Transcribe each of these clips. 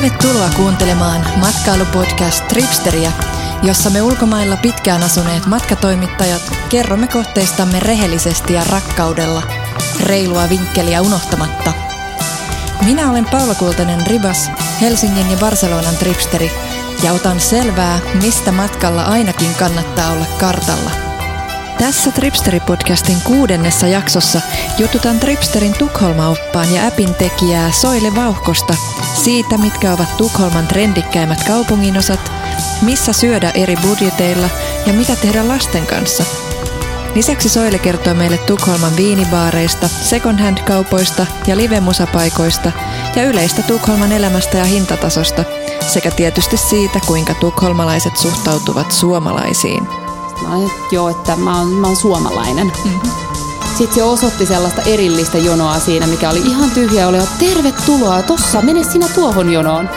Tervetuloa kuuntelemaan matkailupodcast Tripsteriä, jossa me ulkomailla pitkään asuneet matkatoimittajat kerromme kohteistamme rehellisesti ja rakkaudella, reilua vinkkeliä unohtamatta. Minä olen Paula Kultanen Ribas, Helsingin ja Barcelonan tripsteri, ja otan selvää, mistä matkalla ainakin kannattaa olla kartalla. Tässä Tripsteri-podcastin kuudennessa jaksossa jututan Tripsterin Tukholma-oppaan ja appin tekijää Soile Vauhkosta siitä, mitkä ovat Tukholman trendikkäimmät kaupunginosat, missä syödä eri budjeteilla ja mitä tehdä lasten kanssa. Lisäksi Soile kertoo meille Tukholman viinibaareista, second hand-kaupoista ja livemusapaikoista ja yleistä Tukholman elämästä ja hintatasosta sekä tietysti siitä, kuinka tukholmalaiset suhtautuvat suomalaisiin. Mä olin, että joo, että mä oon, mä oon suomalainen. Mm-hmm. Sitten se osoitti sellaista erillistä jonoa siinä, mikä oli ihan tyhjä. Oli, että tervetuloa, tossa, mene sinä tuohon jonoon.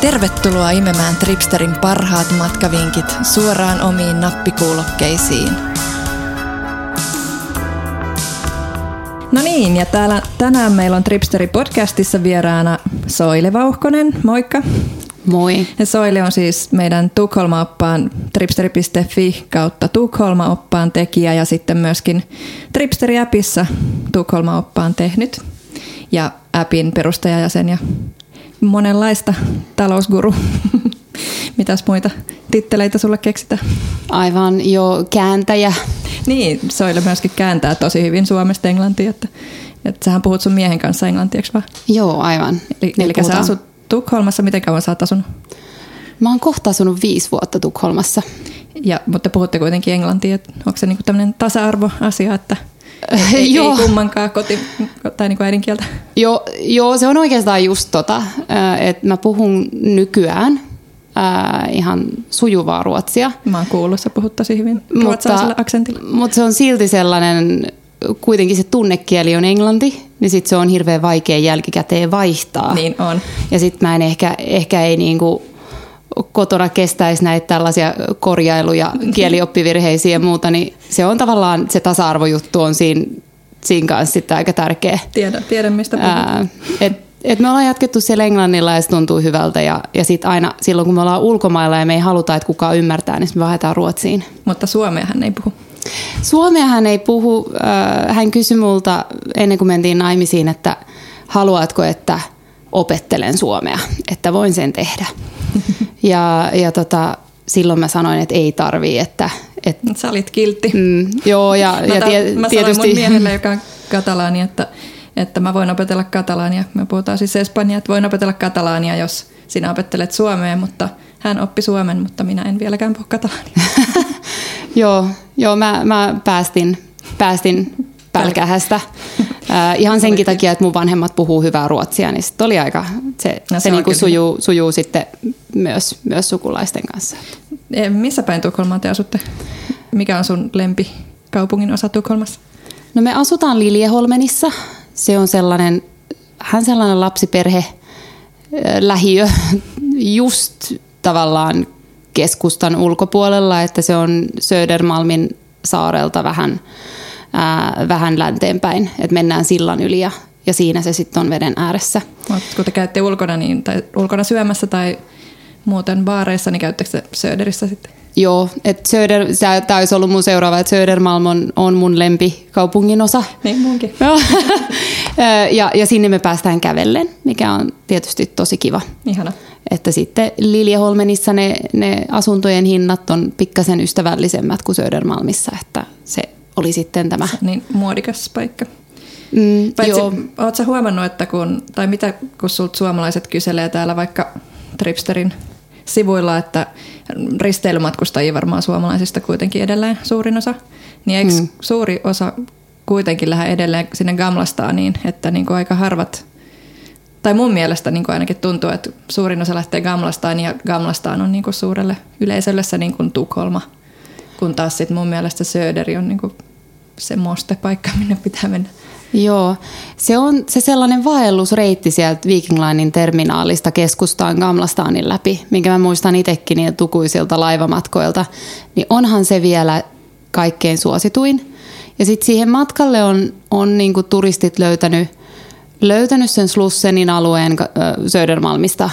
Tervetuloa imemään Tripsterin parhaat matkavinkit suoraan omiin nappikuulokkeisiin. No niin, ja täällä tänään meillä on Tripsteri podcastissa vieraana Soile Vauhkonen. Moikka. Moi. Ja Soile on siis meidän Tukholma-oppaan tripsteri.fi kautta Tukholma-oppaan tekijä ja sitten myöskin Tripsteri-appissa Tukholma-oppaan tehnyt ja appin perustajajäsen ja monenlaista talousguru. Mitäs muita titteleitä sulle keksitä? Aivan jo kääntäjä. Niin, Soile myöskin kääntää tosi hyvin suomesta englantia, että, että sähän puhut sun miehen kanssa englantia, vaan? Joo, aivan. Eli, eli sä asut Tukholmassa, miten kauan sä oot asunut? Mä oon kohta asunut viisi vuotta Tukholmassa. Ja, mutta puhutte kuitenkin englantia, että onko se niinku tämmöinen tasa-arvoasia, että ei, joo. ei kummankaan koti, tai niinku äidinkieltä? Joo, joo, se on oikeastaan just tota, että mä puhun nykyään ää, ihan sujuvaa ruotsia. Mä oon kuullut, sä puhut tosi hyvin ruotsalaisella aksentilla. Mutta se on silti sellainen, kuitenkin se tunnekieli on englanti, niin sit se on hirveän vaikea jälkikäteen vaihtaa. Niin on. Ja sitten mä en ehkä, ehkä ei niinku kotona kestäisi näitä tällaisia korjailuja, kielioppivirheisiä ja muuta, niin se on tavallaan, se tasa-arvojuttu on siinä, siinä kanssa sitten aika tärkeä. Tiedän, tiedän mistä puhut. et, et me ollaan jatkettu siellä englannilla ja se tuntuu hyvältä ja, ja sitten aina silloin kun me ollaan ulkomailla ja me ei haluta, että kukaan ymmärtää, niin me vaihdetaan ruotsiin. Mutta suomea hän ei puhu. Suomea hän ei puhu. Hän kysyi multa ennen kuin mentiin naimisiin, että haluatko, että opettelen suomea, että voin sen tehdä. Ja, ja tota, silloin mä sanoin, että ei tarvii, että... Et, Sä olit kiltti. Mm, joo, ja, mä, ja tie, mä tietysti... mun miehelle, joka on katalaani, että, että mä voin opetella katalaania. Me puhutaan siis espanjaa, että voin opetella katalaania, jos sinä opettelet suomea, mutta hän oppi suomen, mutta minä en vieläkään puhu katalaania. joo, joo mä, mä päästin, päästin pälkähästä. Äh, ihan senkin takia, että mun vanhemmat puhuu hyvää ruotsia, niin sit oli aika, se, no, se, se niinku sujuu, sujuu sitten myös, myös sukulaisten kanssa. E, missä päin Tukholmaa te asutte? Mikä on sun lempi kaupungin osa Tukholmassa? No me asutaan Liljeholmenissa. Se on sellainen, hän sellainen lapsiperhe, lähiö, just tavallaan keskustan ulkopuolella, että se on Södermalmin saarelta vähän, ää, vähän länteenpäin, että mennään sillan yli ja, ja siinä se sitten on veden ääressä. Kun te käytte ulkona, niin, tai ulkona syömässä tai muuten baareissa, niin käyttekö se Söderissä sitten? Joo, että Söder, tämä olisi ollut mun seuraava, että Södermalm on, on mun lempikaupungin osa. Niin munkin. ja, ja sinne me päästään kävellen, mikä on tietysti tosi kiva. Ihana. Että sitten Liljeholmenissa ne, ne asuntojen hinnat on pikkasen ystävällisemmät kuin Södermalmissa, että se oli sitten tämä. Niin muodikas paikka. Mm, Paitsi, joo. Oletko huomannut, että kun, tai mitä kun sulta suomalaiset kyselee täällä vaikka Tripsterin sivuilla, että risteilymatkustajia varmaan suomalaisista kuitenkin edelleen suurin osa, niin eikö mm. suuri osa kuitenkin lähde edelleen sinne Gamlastaaniin, että niin kuin aika harvat, tai mun mielestä niin kuin ainakin tuntuu, että suurin osa lähtee Gamlastaan ja Gamlastaan on niin kuin suurelle yleisölle se niin kuin Tukholma, kun taas sit mun mielestä Söderi on niin kuin se mostepaikka, minne pitää mennä. Joo, se on se sellainen vaellusreitti sieltä Viking Linein terminaalista keskustaan Gamlastaanin läpi, minkä mä muistan itsekin niiltä tukuisilta laivamatkoilta, niin onhan se vielä kaikkein suosituin. Ja sitten siihen matkalle on, on niinku turistit löytänyt, löytänyt sen Slussenin alueen Södermalmista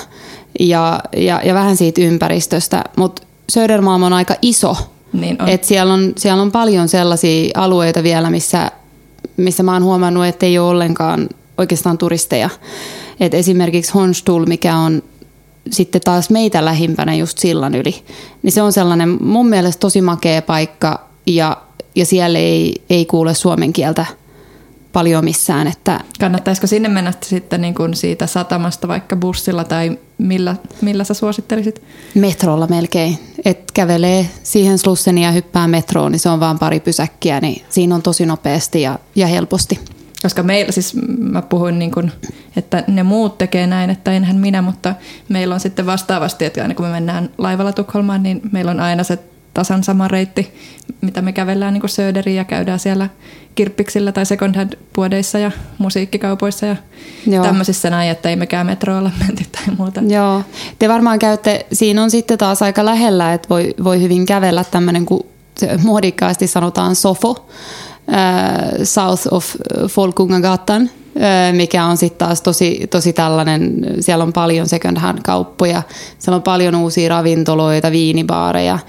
ja, ja, ja vähän siitä ympäristöstä. Mutta Södermalm on aika iso. Niin on. Et siellä, on, siellä on paljon sellaisia alueita vielä, missä, missä mä oon huomannut, että ei ole ollenkaan oikeastaan turisteja. Et esimerkiksi Honstul, mikä on sitten taas meitä lähimpänä just sillan yli, niin se on sellainen mun mielestä tosi makea paikka ja, ja siellä ei, ei kuule suomen kieltä paljon missään. Että Kannattaisiko sinne mennä sitten niin kuin siitä satamasta vaikka bussilla tai millä, millä sä suosittelisit? Metrolla melkein. Et kävelee siihen slusseni ja hyppää metroon, niin se on vaan pari pysäkkiä, niin siinä on tosi nopeasti ja, ja helposti. Koska meillä, siis mä puhuin niin kuin, että ne muut tekee näin, että enhän minä, mutta meillä on sitten vastaavasti, että aina kun me mennään laivalla Tukholmaan, niin meillä on aina se tasan sama reitti, mitä me kävellään niin Söderiin ja käydään siellä kirppiksillä tai second hand puodeissa ja musiikkikaupoissa ja Joo. tämmöisissä näin, että ei mekään metroilla menty tai muuta. Joo, te varmaan käytte, siinä on sitten taas aika lähellä, että voi, voi hyvin kävellä tämmöinen, kun muodikkaasti sanotaan SOFO, South of Folkungagatan, mikä on sitten taas tosi, tosi tällainen, siellä on paljon second hand kauppoja, siellä on paljon uusia ravintoloita, viinibaareja,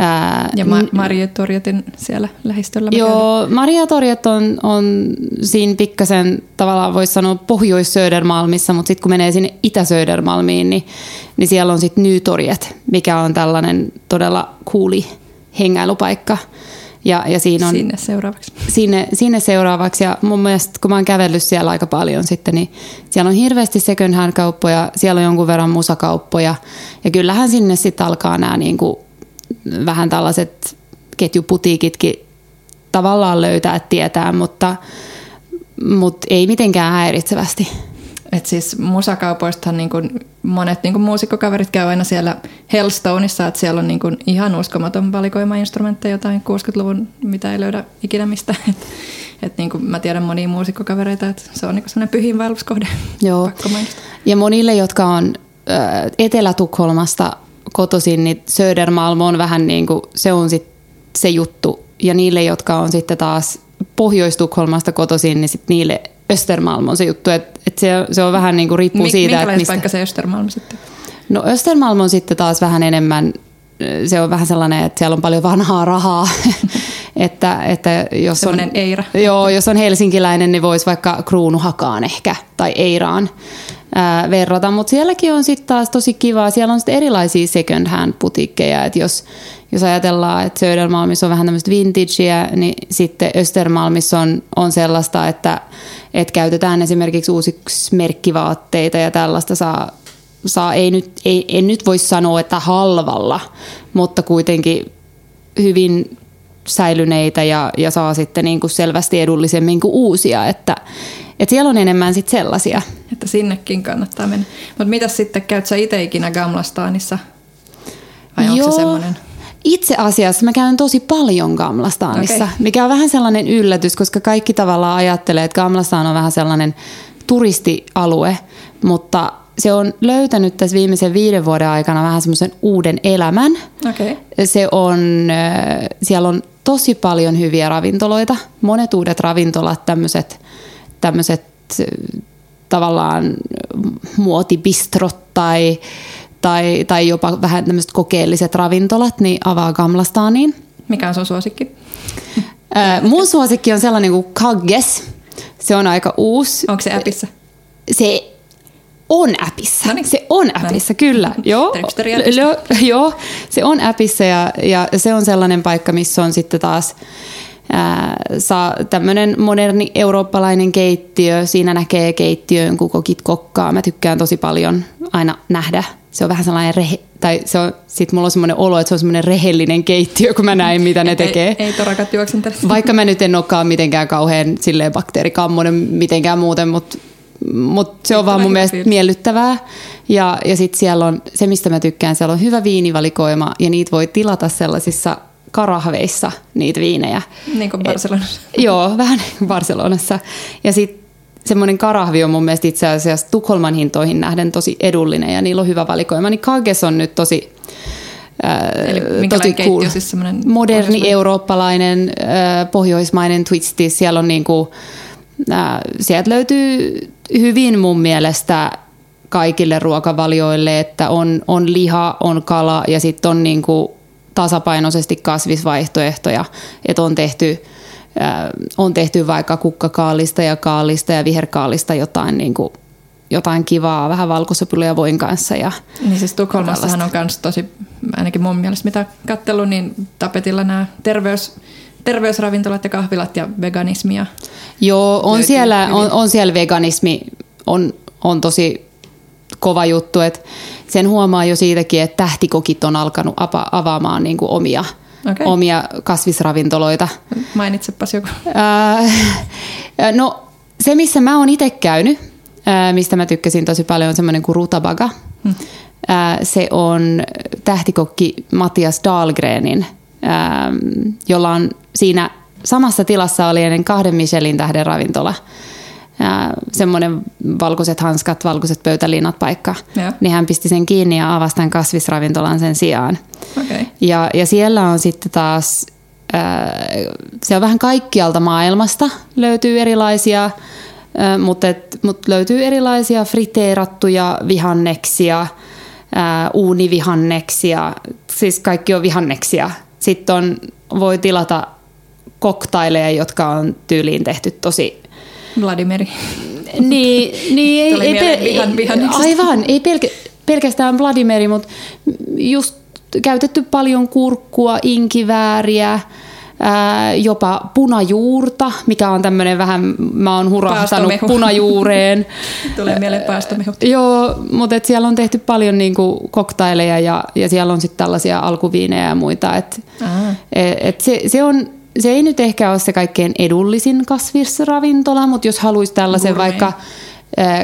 Ää, ja Ma- Maria Torjetin siellä lähistöllä. Joo, Maria Torjet on, on siinä pikkasen tavallaan voisi sanoa Pohjois-Södermalmissa, mutta sitten kun menee sinne Itä-Södermalmiin, niin, niin siellä on sitten Nytorjet, mikä on tällainen todella kuuli hengäilupaikka. Ja, ja siinä on, sinne seuraavaksi. Sinne, sinne seuraavaksi. Ja mun mielestä, kun mä oon kävellyt siellä aika paljon sitten, niin siellä on hirveästi second hand kauppoja, siellä on jonkun verran musakauppoja. Ja kyllähän sinne sitten alkaa nämä niin kuin vähän tällaiset ketjuputiikitkin tavallaan löytää, tietää, mutta, mutta ei mitenkään häiritsevästi. Et siis musakaupoistahan niin kun monet niin kun muusikkokaverit käy aina siellä Hellstoneissa, että siellä on niin kun ihan uskomaton valikoima instrumentteja, jotain 60-luvun, mitä ei löydä ikinä mistä. Et, et niin mä tiedän monia muusikkokavereita, että se on niin sellainen pyhin vaelluskohde. Joo. Ja monille, jotka on Etelä-Tukholmasta kotoisin, niin Södermalm on vähän niin kuin, se on sit se juttu. Ja niille, jotka on sitten taas Pohjois-Tukholmasta kotoisin, niin sitten niille Östermalm on se juttu. Että et se, se on vähän niin kuin riippuu Mi- siitä, että mistä... paikka se Östermalm sitten? No Östermalm on sitten taas vähän enemmän, se on vähän sellainen, että siellä on paljon vanhaa rahaa. että, että jos on, Eira. Joo, jos on helsinkiläinen, niin voisi vaikka kruunuhakaan ehkä, tai Eiraan verrata, mutta sielläkin on sitten taas tosi kivaa. Siellä on sitten erilaisia second hand putikkeja, että jos, jos ajatellaan, että Södermalmissa on vähän tämmöistä vintagea, niin sitten Östermalmissa on, on sellaista, että, että käytetään esimerkiksi uusiksi merkkivaatteita ja tällaista saa, saa ei nyt, ei, en nyt voi sanoa, että halvalla, mutta kuitenkin hyvin säilyneitä ja, ja saa sitten niin kuin selvästi edullisemmin kuin uusia, että, että siellä on enemmän sitten sellaisia. Että sinnekin kannattaa mennä. Mutta mitä sitten, käyt sä itse ikinä Gamlastaanissa? Vai onko se semmoinen? Itse asiassa mä käyn tosi paljon Gamlastaanissa, okay. mikä on vähän sellainen yllätys, koska kaikki tavallaan ajattelee, että Gamlastaan on vähän sellainen turistialue, mutta se on löytänyt tässä viimeisen viiden vuoden aikana vähän semmoisen uuden elämän. Okay. Se on, siellä on tosi paljon hyviä ravintoloita, monet uudet ravintolat, tämmöiset tämmöiset tavallaan muotibistrot tai, tai, tai jopa vähän tämmöiset kokeelliset ravintolat, niin avaa Gamlastaaniin. Mikä on sun suosikki? mun suosikki on sellainen kuin Kagges. Se on aika uusi. Onko se appissa? Se on appissa. Noniin. Se on appissa, Noniin. kyllä. Joo. Joo, se on appissa ja, ja se on sellainen paikka, missä on sitten taas saa tämmöinen moderni eurooppalainen keittiö. Siinä näkee keittiöön, kun kokit kokkaa. Mä tykkään tosi paljon aina nähdä. Se on vähän sellainen rehe, tai se on, sit mulla on semmoinen olo, että se on semmoinen rehellinen keittiö, kun mä näin, mitä ne tekee. Ei, ei torakat juoksentele. Vaikka mä nyt en olekaan mitenkään kauhean silleen bakteerikammonen mitenkään muuten, mutta mut se on vaan mun mielestä fiilis. miellyttävää. Ja, ja sitten siellä on, se mistä mä tykkään, siellä on hyvä viinivalikoima ja niitä voi tilata sellaisissa karahveissa niitä viinejä. Niin kuin Barcelonassa. Et, joo, vähän niin kuin Barcelonassa. Ja sitten semmoinen karahvi on mun mielestä itse asiassa Tukholman hintoihin nähden tosi edullinen ja niillä on hyvä valikoima. Niin Kages on nyt tosi, Eli tosi cool. Siis Moderni eurooppalainen, äh, pohjoismainen twisti. Siellä on niinku, äh, sieltä löytyy hyvin mun mielestä kaikille ruokavalioille, että on, on liha, on kala ja sitten on niin kuin tasapainoisesti kasvisvaihtoehtoja, että on tehty, äh, on tehty vaikka kukkakaalista ja kaalista ja viherkaalista jotain niin kuin jotain kivaa, vähän valkosopiluja voin kanssa. Ja niin siis Tukholmassahan on myös tosi, ainakin mun mielestä mitä kattelu, niin tapetilla nämä terveys, terveysravintolat ja kahvilat ja veganismia. Joo, on siellä, on, on siellä veganismi, on, on tosi kova juttu, että sen huomaa jo siitäkin, että tähtikokit on alkanut avaamaan niin kuin omia, okay. omia kasvisravintoloita. Mainitsepas joku. no se, missä mä oon itse käynyt, mistä mä tykkäsin tosi paljon, on semmoinen kuin Rutabaga. Hmm. Se on tähtikokki Matias Dahlgrenin, jolla on siinä samassa tilassa oli ennen kahden Michelin tähden ravintola. Semmoinen valkoiset hanskat, valkoiset pöytäliinat paikka. Ja. Niin hän pisti sen kiinni ja avasi tämän kasvisravintolan sen sijaan. Okay. Ja, ja siellä on sitten taas, se on vähän kaikkialta maailmasta, löytyy erilaisia mutta, et, mut löytyy erilaisia friteerattuja vihanneksia, ää, uunivihanneksia, siis kaikki on vihanneksia. Sitten on, voi tilata koktaileja, jotka on tyyliin tehty tosi... Vladimiri. Niin, niin ei, ei, vihan, aivan, ei pelkä, pelkästään Vladimiri, mutta just käytetty paljon kurkkua, inkivääriä, ää, jopa punajuurta, mikä on tämmöinen vähän, mä oon hurahtanut punajuureen. Tulee mieleen paastomehu. Joo, mutta et siellä on tehty paljon niinku koktaileja ja, ja siellä on sitten tällaisia alkuviinejä ja muita. Et, et, et se, se on se ei nyt ehkä ole se kaikkein edullisin kasvisravintola, mutta jos haluaisi tällaisen Gourmet. vaikka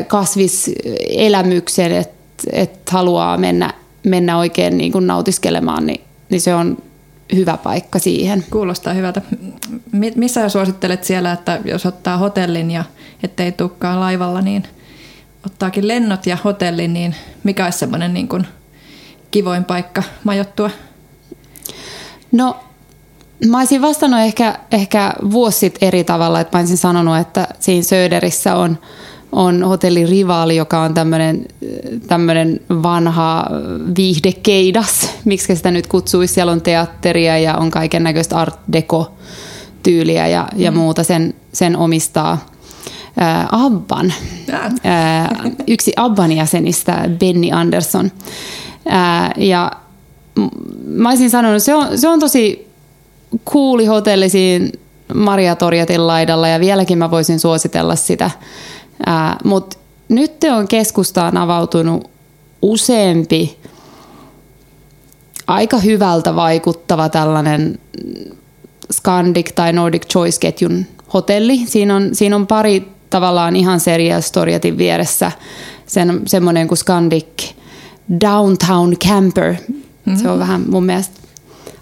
kasviselämyksen, että et haluaa mennä, mennä oikein niin kuin nautiskelemaan, niin, niin se on hyvä paikka siihen. Kuulostaa hyvältä. Missä suosittelet siellä, että jos ottaa hotellin ja ettei tukkaa laivalla, niin ottaakin lennot ja hotellin, niin mikä olisi semmoinen niin kuin kivoin paikka majoittua? No mä olisin vastannut ehkä, ehkä vuosi sitten eri tavalla, että mä olisin sanonut, että siinä Söderissä on – on hotelli Rivaali, joka on tämmöinen vanha viihdekeidas, miksi sitä nyt kutsuisi. Siellä on teatteria ja on kaiken näköistä art deco tyyliä ja, ja mm. muuta. Sen, sen omistaa ää, Abban. Ää, yksi Abban jäsenistä, Benny Anderson. Ää, ja mä olisin sanonut, se on, se on tosi kuuli hotelli siinä Maria Torjatin laidalla ja vieläkin mä voisin suositella sitä mutta nyt on keskustaan avautunut useampi aika hyvältä vaikuttava tällainen Scandic tai Nordic Choice-ketjun hotelli. Siinä on, siinä on pari tavallaan ihan serious Storiatin vieressä sen, semmoinen kuin Scandic Downtown Camper. Mm-hmm. Se on vähän mun mielestä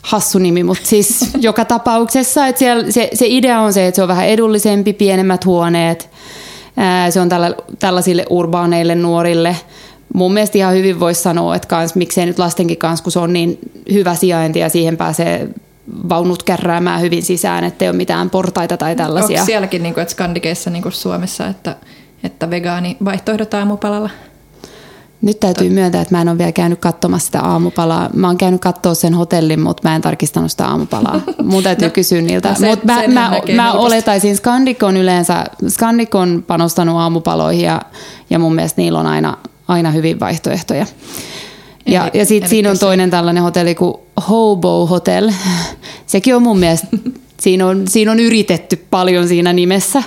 hassu nimi, mutta siis joka tapauksessa että siellä, se, se idea on se, että se on vähän edullisempi, pienemmät huoneet, se on tällä, tällaisille urbaaneille nuorille. Mun mielestä ihan hyvin voisi sanoa, että kans, miksei nyt lastenkin kanssa, kun se on niin hyvä sijainti ja siihen pääsee vaunut kärräämään hyvin sisään, ettei ole mitään portaita tai tällaisia. Onko sielläkin, niin kuin, että Skandikeissa niin kuin Suomessa, että, että vegaani vaihtoehdot aamupalalla? Nyt täytyy myöntää, että mä en ole vielä käynyt katsomassa sitä aamupalaa. Mä oon käynyt katsoa sen hotellin, mutta mä en tarkistanut sitä aamupalaa. Mun täytyy no, kysyä niiltä. No, mutta mä, mä, mä oletaisin, Scandic on yleensä, Scandic on panostanut aamupaloihin ja, ja mun mielestä niillä on aina, aina hyvin vaihtoehtoja. Ja, eli, ja sitten siinä on toinen tällainen hotelli kuin Hobo Hotel. Sekin on mun mielestä Siinä on, siinä on yritetty paljon siinä nimessä,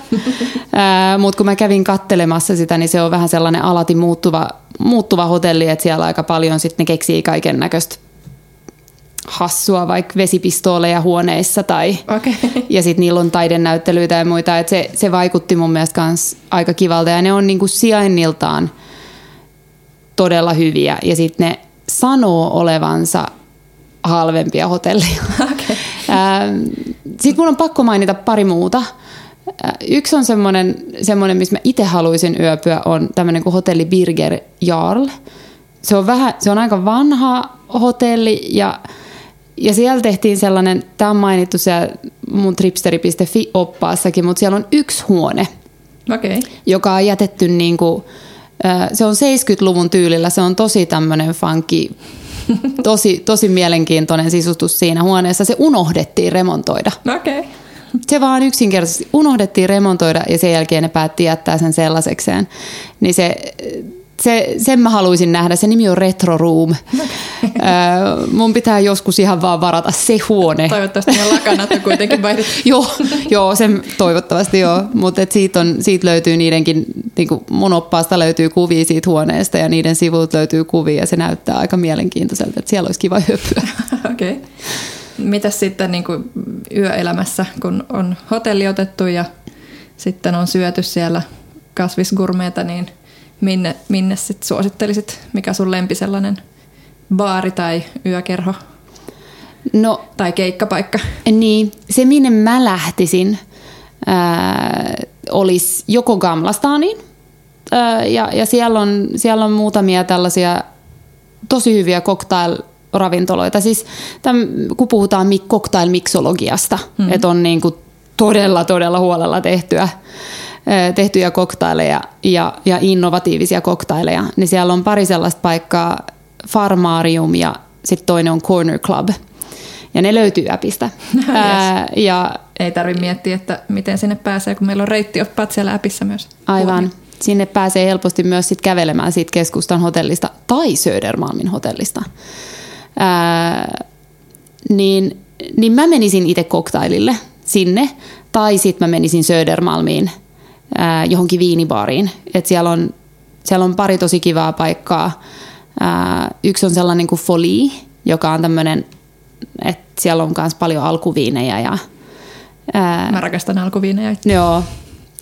mutta kun mä kävin kattelemassa sitä, niin se on vähän sellainen alati muuttuva, muuttuva hotelli, että siellä aika paljon sitten ne keksii kaiken näköistä hassua, vaikka vesipistooleja huoneissa tai okay. ja sitten niillä on taidennäyttelyitä ja muita. Et se, se vaikutti mun mielestä kans aika kivalta ja ne on niinku sijainniltaan todella hyviä ja sitten ne sanoo olevansa halvempia hotellia. Sitten mun on pakko mainita pari muuta. Yksi on semmoinen, semmoinen missä mä itse haluaisin yöpyä, on tämmöinen kuin hotelli Birger Jarl. Se on, vähän, se on aika vanha hotelli ja, ja siellä tehtiin sellainen, tämä on mainittu siellä mun tripsteri.fi oppaassakin, mutta siellä on yksi huone, okay. joka on jätetty niin kuin, Se on 70-luvun tyylillä, se on tosi tämmöinen funky, tosi, tosi mielenkiintoinen sisustus siinä huoneessa. Se unohdettiin remontoida. Okei. Okay. Se vaan yksinkertaisesti unohdettiin remontoida ja sen jälkeen ne päätti jättää sen sellaisekseen. Niin se se, sen mä haluaisin nähdä. Se nimi on Retro Room. Mun pitää joskus ihan vaan varata se huone. Toivottavasti ne lakanat on kuitenkin vaihdettu. joo, joo, sen toivottavasti joo. Mutta siitä, on, siitä löytyy niidenkin, niin kuin mun oppaasta löytyy kuvia siitä huoneesta ja niiden sivut löytyy kuvia ja se näyttää aika mielenkiintoiselta, että siellä olisi kiva höpyä. Okei. Okay. Mitäs sitten niin kuin yöelämässä, kun on hotelli otettu ja sitten on syöty siellä kasvisgurmeita, niin – minne, minne sit suosittelisit? Mikä sun lempi sellainen baari tai yökerho? No, tai keikkapaikka? Niin, se minne mä lähtisin ää, olisi joko Gamlastaniin, ää, ja, ja siellä, on, siellä on muutamia tällaisia tosi hyviä cocktail-ravintoloita. Siis täm, kun puhutaan cocktail-miksologiasta, hmm. että on niin kuin todella, todella huolella tehtyä tehtyjä koktaileja ja, ja innovatiivisia koktaileja, niin siellä on pari sellaista paikkaa, Farmarium ja sitten toinen on Corner Club. Ja ne löytyy appista. yes. Ää, ja, Ei tarvitse miettiä, että miten sinne pääsee, kun meillä on reittioppaat siellä appissa myös. Aivan. Huomioon. Sinne pääsee helposti myös sit kävelemään siitä keskustan hotellista tai Södermalmin hotellista. Ää, niin, niin mä menisin itse koktailille sinne, tai sitten mä menisin Södermalmiin – ää, johonkin viinibaariin. Et siellä, on, siellä on pari tosi kivaa paikkaa. Ää, yksi on sellainen kuin Folie, joka on tämmöinen, että siellä on myös paljon alkuviinejä. Ja, ää, mä rakastan alkuviinejä. Joo,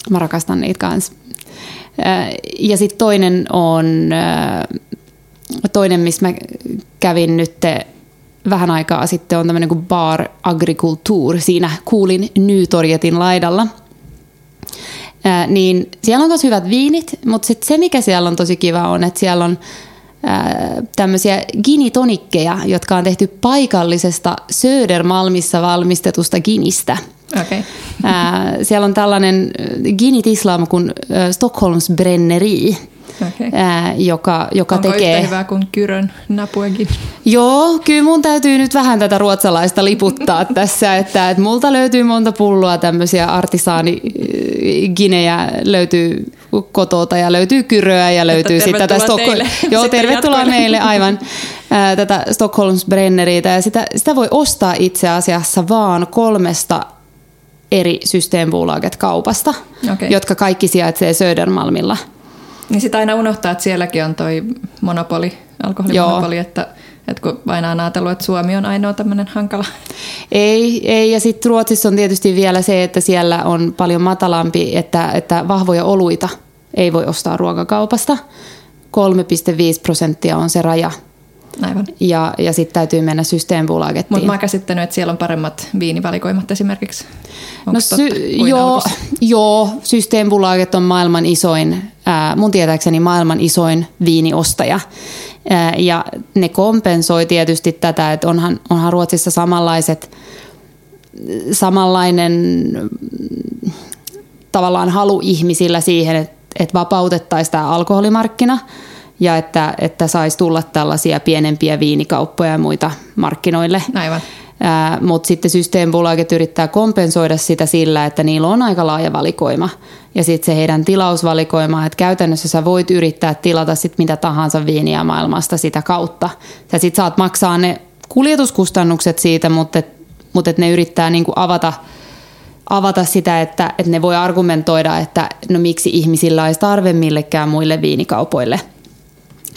mä rakastan niitä kanssa. Ja sitten toinen on, toinen missä mä kävin nyt vähän aikaa sitten on tämmöinen kuin Bar Agriculture. Siinä kuulin Nytorjetin laidalla – Ää, niin siellä on tosi hyvät viinit, mutta sit se mikä siellä on tosi kiva on, että siellä on tämmöisiä ginitonikkeja, jotka on tehty paikallisesta Södermalmissa valmistetusta ginistä. Okay. Ää, siellä on tällainen ginit islam kuin Stockholms Brenneri okay. ää, joka, joka Onko tekee... yhtä hyvä kuin Kyrön napuekin? Joo, kyllä mun täytyy nyt vähän tätä ruotsalaista liputtaa tässä, että, että multa löytyy monta pulloa tämmöisiä artisaaniginejä löytyy kotota ja löytyy Kyröä ja löytyy sitten tätä Stockholm... Joo, tervetuloa meille aivan ää, tätä Stockholms Brenneriitä ja sitä, sitä voi ostaa itse asiassa vaan kolmesta eri systeembolaget kaupasta, okay. jotka kaikki sijaitsee Södermalmilla – niin sitä aina unohtaa, että sielläkin on toi monopoli, alkoholimonopoli, että, että kun aina on ajatellut, että Suomi on ainoa tämmöinen hankala. Ei, ei ja sitten Ruotsissa on tietysti vielä se, että siellä on paljon matalampi, että, että vahvoja oluita ei voi ostaa ruokakaupasta. 3,5 prosenttia on se raja. Aivan. Ja, ja sitten täytyy mennä systeembolagettiin. Mutta mä oon käsittänyt, että siellä on paremmat viinivalikoimat esimerkiksi. Onko no sy- joo, joo, systeembolaget on maailman isoin mun tietääkseni maailman isoin viiniostaja. Ja ne kompensoi tietysti tätä, että onhan, onhan Ruotsissa samanlaiset, samanlainen tavallaan halu ihmisillä siihen, että, että vapautettaisiin tämä alkoholimarkkina ja että, että saisi tulla tällaisia pienempiä viinikauppoja ja muita markkinoille. Aivan. Mutta sitten systeembolaget yrittää kompensoida sitä sillä, että niillä on aika laaja valikoima. Ja sitten se heidän tilausvalikoima, että käytännössä sä voit yrittää tilata sit mitä tahansa viiniä maailmasta sitä kautta. Sä sit saat maksaa ne kuljetuskustannukset siitä, mutta, et, mutta et ne yrittää niinku avata, avata sitä, että, että ne voi argumentoida, että no miksi ihmisillä olisi tarve millekään muille viinikaupoille.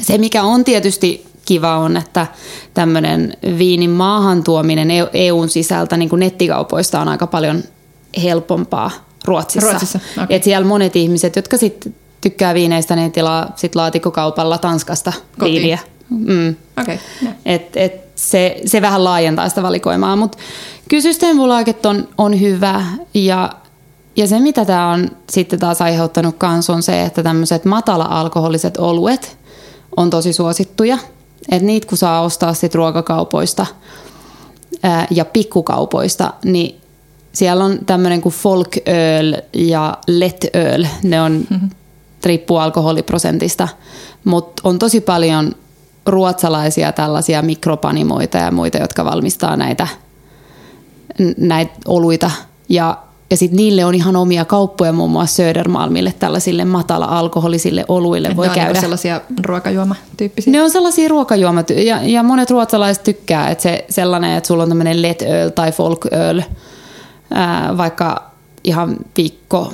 Se, mikä on tietysti kiva on, että tämmöinen viinin maahantuominen EUn e sisältä niin kuin nettikaupoista on aika paljon helpompaa Ruotsissa. Ruotsissa okay. Et siellä monet ihmiset, jotka sit tykkää viineistä, ne tilaa sit laatikkokaupalla Tanskasta Kotiin. viiniä. Mm. Okay. Et, et se, se vähän laajentaa sitä valikoimaa, mutta kyllä Systembolaget on, on hyvä ja, ja se mitä tämä on sitten taas aiheuttanut kanssa on se, että tämmöiset matala-alkoholiset oluet on tosi suosittuja – et niitä kun saa ostaa sit ruokakaupoista ää, ja pikkukaupoista, niin siellä on tämmöinen kuin folk öl ja let öl. Ne on mm-hmm. riippuu alkoholiprosentista. Mutta on tosi paljon ruotsalaisia tällaisia mikropanimoita ja muita, jotka valmistaa näitä, näitä oluita. Ja, ja sitten niille on ihan omia kauppoja muun muassa Södermalmille, tällaisille matala-alkoholisille oluille Et voi ne on käydä. niinku sellaisia ruokajuomatyyppisiä. Ne on sellaisia ruokajuomat ja, ja monet ruotsalaiset tykkää, että se sellainen, että sulla on tämmöinen let öl tai folk öl, ää, vaikka ihan viikko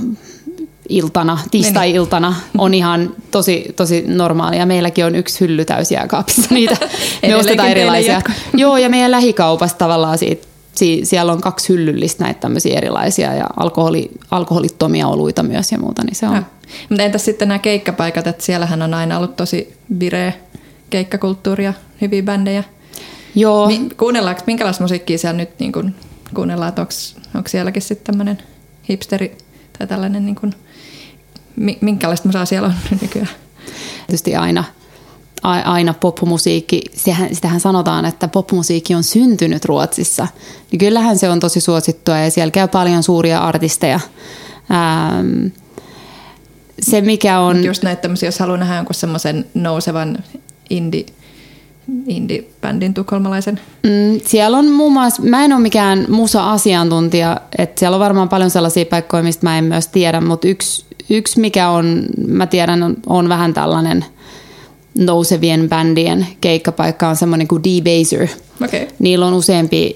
iltana, tiistai-iltana on ihan tosi, tosi normaalia. Meilläkin on yksi hylly täysiä kaapissa niitä. Me ostetaan erilaisia. Joo, ja meidän lähikaupassa tavallaan siitä, si- siellä on kaksi hyllyllistä näitä tämmöisiä erilaisia ja alkoholi, alkoholittomia oluita myös ja muuta, niin se on. Ja. Mutta entäs sitten nämä keikkapaikat, että siellähän on aina ollut tosi vireä keikkakulttuuri ja hyviä bändejä. Joo, Mi- kuunnellaanko, minkälaista musiikkia siellä nyt niin kun kuunnellaan, että onko sielläkin sitten tämmöinen hipsteri tai tällainen, niin kun, mi- minkälaista musaa siellä on nykyään? tietysti aina, aina popmusiikki, sehän, sitähän sanotaan, että popmusiikki on syntynyt Ruotsissa. Niin kyllähän se on tosi suosittua ja siellä käy paljon suuria artisteja. Ähm, se mikä on... Just näitä tämmöisiä, jos haluaa nähdä jonkun semmoisen nousevan indie, indie-bändin tukholmalaisen. Mm, siellä on muun muassa, mä en ole mikään musa-asiantuntija, että siellä on varmaan paljon sellaisia paikkoja, mistä mä en myös tiedä, mutta yksi, yksi mikä on, mä tiedän, on, on vähän tällainen nousevien bändien keikkapaikka on semmoinen kuin D-Baser. Okei. Niillä on useampi,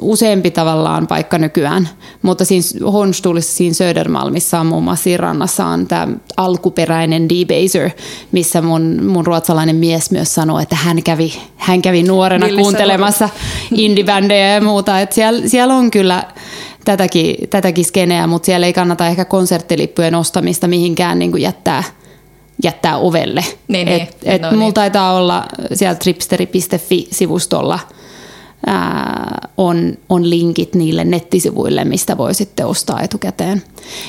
useampi tavallaan paikka nykyään, mutta siinä Hornstullissa, siinä Södermalmissa on muun muassa siinä rannassa on tämä alkuperäinen D-Baser, missä mun, mun ruotsalainen mies myös sanoi, että hän kävi, hän kävi nuorena Villissä kuuntelemassa indie-bändejä ja muuta. Et siellä, siellä on kyllä tätäkin, tätäkin skeneä, mutta siellä ei kannata ehkä konserttilippujen ostamista mihinkään niin kuin jättää, jättää ovelle. Niin, niin. et, et No mulla niin. taitaa olla siellä tripsteri.fi-sivustolla ää, on, on linkit niille nettisivuille, mistä voi sitten ostaa etukäteen.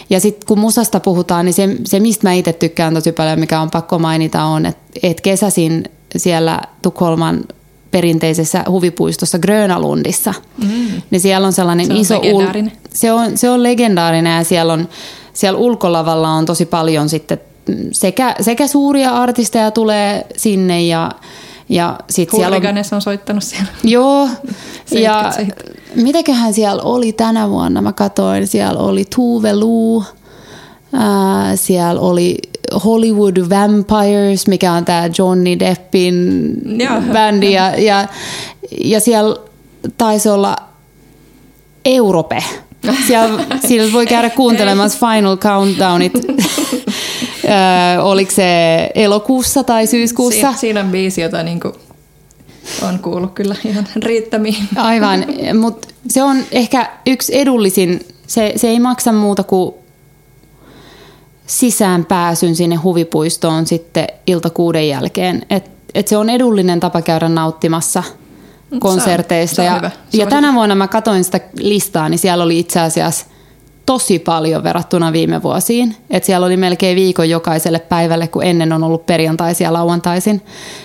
Ja sitten kun musasta puhutaan, niin se, se mistä mä itse tykkään tosi paljon, mikä on pakko mainita, on, että et kesäsin siellä Tukholman perinteisessä huvipuistossa Grönalundissa, mm. niin siellä on sellainen Se on iso... legendaarinen. se, on, se on legendaarinen ja siellä, on, siellä ulkolavalla on tosi paljon sitten sekä, sekä suuria artisteja tulee sinne ja, ja sit siellä on, on soittanut siellä. Joo, ja 77. mitäköhän siellä oli tänä vuonna, mä katsoin, siellä oli Tuve Lu, ää, siellä oli Hollywood Vampires, mikä on tämä Johnny Deppin Joo. bändi, ja, ja, ja siellä taisi olla Europe. Siellä, siellä voi käydä kuuntelemassa Final Countdownit. Öö, oliko se elokuussa tai syyskuussa? Si- siinä on biisi, jota niinku on kuullut kyllä ihan riittämiin. Aivan, mutta se on ehkä yksi edullisin. Se, se ei maksa muuta kuin sisäänpääsyn sinne huvipuistoon sitten ilta kuuden jälkeen. Et, et se on edullinen tapa käydä nauttimassa konserteista. se on ja, hyvä. ja Suositus. tänä vuonna mä katsoin sitä listaa, niin siellä oli itse asiassa tosi paljon verrattuna viime vuosiin. Et siellä oli melkein viikon jokaiselle päivälle, kun ennen on ollut perjantaisia ja lauantaisin.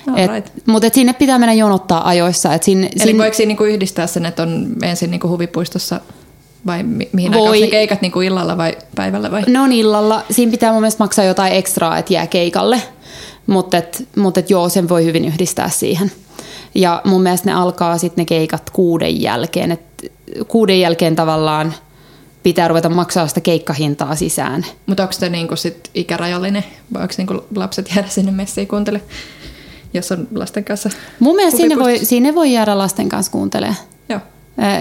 Alright. Mutta sinne pitää mennä jonottaa ajoissa. Et sinne, Eli sinne, voiko siinä niinku yhdistää sen, että on ensin niinku huvipuistossa vai mi- mihin Voi. aikaan ne keikat niinku illalla vai päivällä vai? Ne on illalla. Siinä pitää mun mielestä maksaa jotain ekstraa, että jää keikalle. Mutta et, mut et joo, sen voi hyvin yhdistää siihen. Ja mun mielestä ne alkaa sitten ne keikat kuuden jälkeen. Et kuuden jälkeen tavallaan pitää ruveta maksaa sitä keikkahintaa sisään. Mutta onko se niinku sit ikärajallinen vai onko niinku lapset jäädä sinne messiin kuuntele, jos on lasten kanssa? Mun mielestä sinne voi, sinne voi jäädä lasten kanssa kuuntelemaan. Joo.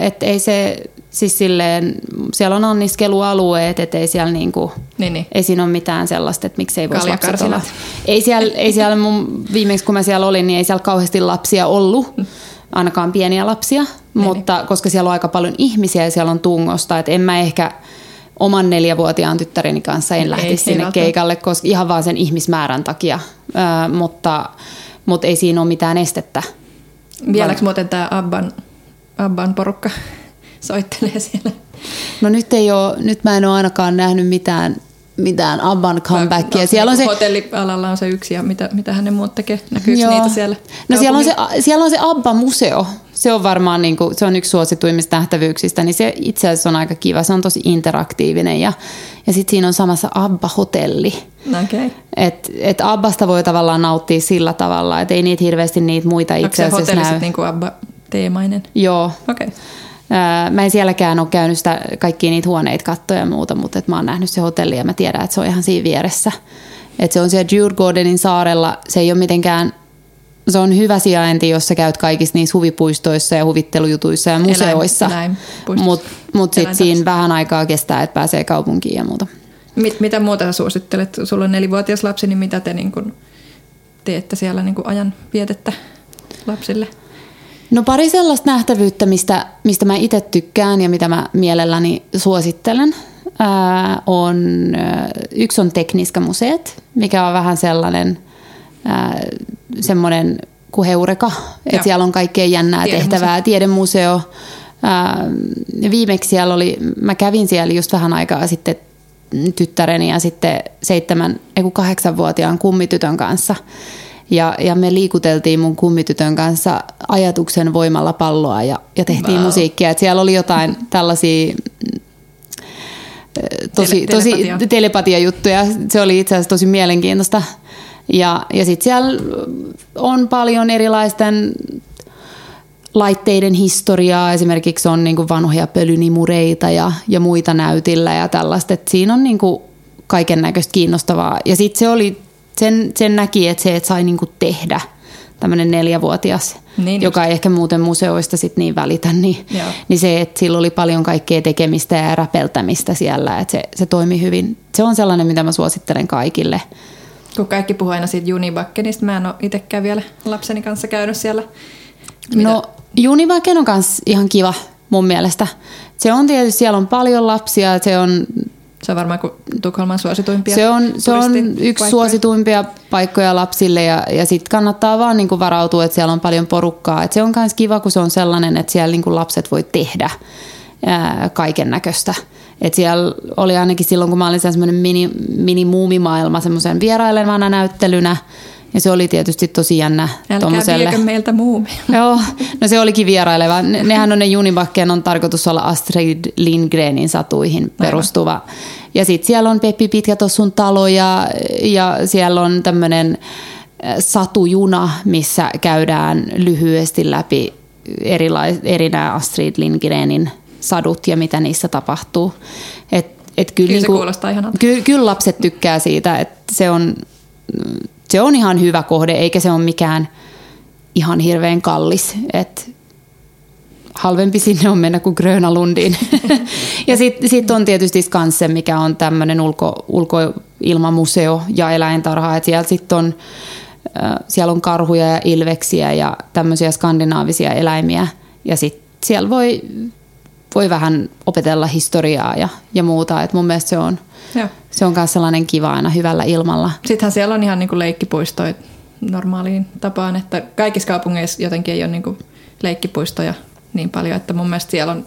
Että ei se, siis silleen, siellä on anniskelualueet, että ei siellä niinku, Niin, niin. ei siinä ole mitään sellaista, että miksei voisi lapset olla. Ei siellä, ei siellä mun, viimeksi kun mä siellä olin, niin ei siellä kauheasti lapsia ollut, ainakaan pieniä lapsia, mutta koska siellä on aika paljon ihmisiä ja siellä on tungosta, että en mä ehkä oman neljävuotiaan tyttäreni kanssa en Ei, ei sinne välttämättä. keikalle, koska ihan vaan sen ihmismäärän takia, Ö, mutta, mutta ei siinä ole mitään estettä. Vieläkö muuten tämä Abban, Abban porukka soittelee siellä? No nyt ei ole, nyt mä en ole ainakaan nähnyt mitään, mitään Abban comebackia. Onko Siellä on se, niinku Hotellialalla on se yksi ja mitä, mitä hänen muut tekee? Näkyykö Joo. niitä siellä? No siellä on, se, siellä on se Abba-museo, se on varmaan niin kuin, se on yksi suosituimmista nähtävyyksistä, niin se itse asiassa on aika kiva. Se on tosi interaktiivinen ja, ja sitten siinä on samassa Abba-hotelli. Okay. Et, et Abbasta voi tavallaan nauttia sillä tavalla, että ei niitä hirveästi niitä muita itse asiassa Onko se hotelli näy. niin Abba-teemainen? Joo. Okei. Okay. Mä en sielläkään ole käynyt sitä, kaikkia niitä huoneita kattoja ja muuta, mutta et mä oon nähnyt se hotelli ja mä tiedän, että se on ihan siinä vieressä. Et se on siellä Djurgårdenin saarella, se ei ole mitenkään se on hyvä sijainti, jos sä käyt kaikissa niissä huvipuistoissa ja huvittelujutuissa ja museoissa. Mutta mut sitten Eläintarhassa. siinä vähän aikaa kestää, että pääsee kaupunkiin ja muuta. Mit, mitä muuta sä suosittelet? Sulla on nelivuotias lapsi, niin mitä te niin kuin teette siellä niin kuin ajan vietettä lapsille? No pari sellaista nähtävyyttä, mistä, mistä mä itse tykkään ja mitä mä mielelläni suosittelen, ää, on, ää, yksi on Tekniska-museet, mikä on vähän sellainen ää, semmoinen kuin heureka, että siellä on kaikkea jännää Tiedemuseo. tehtävää, tiedemuseo. Ää, viimeksi siellä oli, mä kävin siellä just vähän aikaa sitten tyttäreni ja sitten seitsemän, ei kun kahdeksanvuotiaan kummitytön kanssa. Ja, ja me liikuteltiin mun kummitytön kanssa ajatuksen voimalla palloa ja, ja tehtiin Wow. musiikkia. Et siellä oli jotain tällaisia mm, tosi, Tele- tosi telepatia. telepatiajuttuja. Se oli itse asiassa tosi mielenkiintoista. Ja, ja sitten siellä on paljon erilaisten laitteiden historiaa. Esimerkiksi on niin vanhoja pölynimureita ja, ja muita näytillä ja tällaista. Et siinä on niin kaiken näköistä kiinnostavaa. Ja sitten se oli, sen, sen näki, että se, että sai niin tehdä tämmöinen neljävuotias, Niin joka ei ehkä muuten museoista sit niin välitä, niin, Joo. niin se, että sillä oli paljon kaikkea tekemistä ja räpeltämistä siellä, että se, se toimi hyvin. Se on sellainen, mitä mä suosittelen kaikille. Kun kaikki puhuu aina siitä Junibakkenista, mä en ole itsekään vielä lapseni kanssa käynyt siellä. Mitä- No Junivaken on myös ihan kiva mun mielestä. Se on tietysti, siellä on paljon lapsia, se on, Se on varmaan Tukholman suosituimpia se on, se on yksi suosituimpia paikkoja lapsille ja, ja sitten kannattaa vaan niinku varautua, että siellä on paljon porukkaa. Et se on myös kiva, kun se on sellainen, että siellä niinku lapset voi tehdä kaiken näköistä. Et siellä oli ainakin silloin, kun mä olin semmoinen mini, mini-muumimaailma semmoisen vierailevana näyttelynä. Ja se oli tietysti tosi jännä Älkää tommoselle- viekö meiltä muumia. Joo, no se olikin vieraileva. Ne- Nehän on ne Junibakken on tarkoitus olla Astrid Lindgrenin satuihin perustuva. Ja sitten siellä on Peppi Pitkätossun talo ja, ja siellä on tämmöinen satujuna, missä käydään lyhyesti läpi erilais, eri nämä Astrid Lindgrenin sadut ja mitä niissä tapahtuu. Et, et kyllä, Kyllä se niinku- kuulostaa ihanalta. Ky, kyllä lapset tykkää siitä, että se on, se on ihan hyvä kohde, eikä se ole mikään ihan hirveän kallis. Et halvempi sinne on mennä kuin Grönalundiin. ja sitten sit on tietysti Skansen, mikä on tämmöinen ulko, ulkoilmamuseo ja eläintarha. Et siellä sitten on, siellä on karhuja ja ilveksiä ja tämmöisiä skandinaavisia eläimiä. Ja sitten siellä voi, voi vähän opetella historiaa ja, ja muuta. Et mun mielestä se on, Joo. Se on myös sellainen kiva aina hyvällä ilmalla. Sittenhän siellä on ihan niin kuin leikkipuistoja normaaliin tapaan, että kaikissa kaupungeissa jotenkin ei ole niin kuin leikkipuistoja niin paljon, että mun mielestä siellä on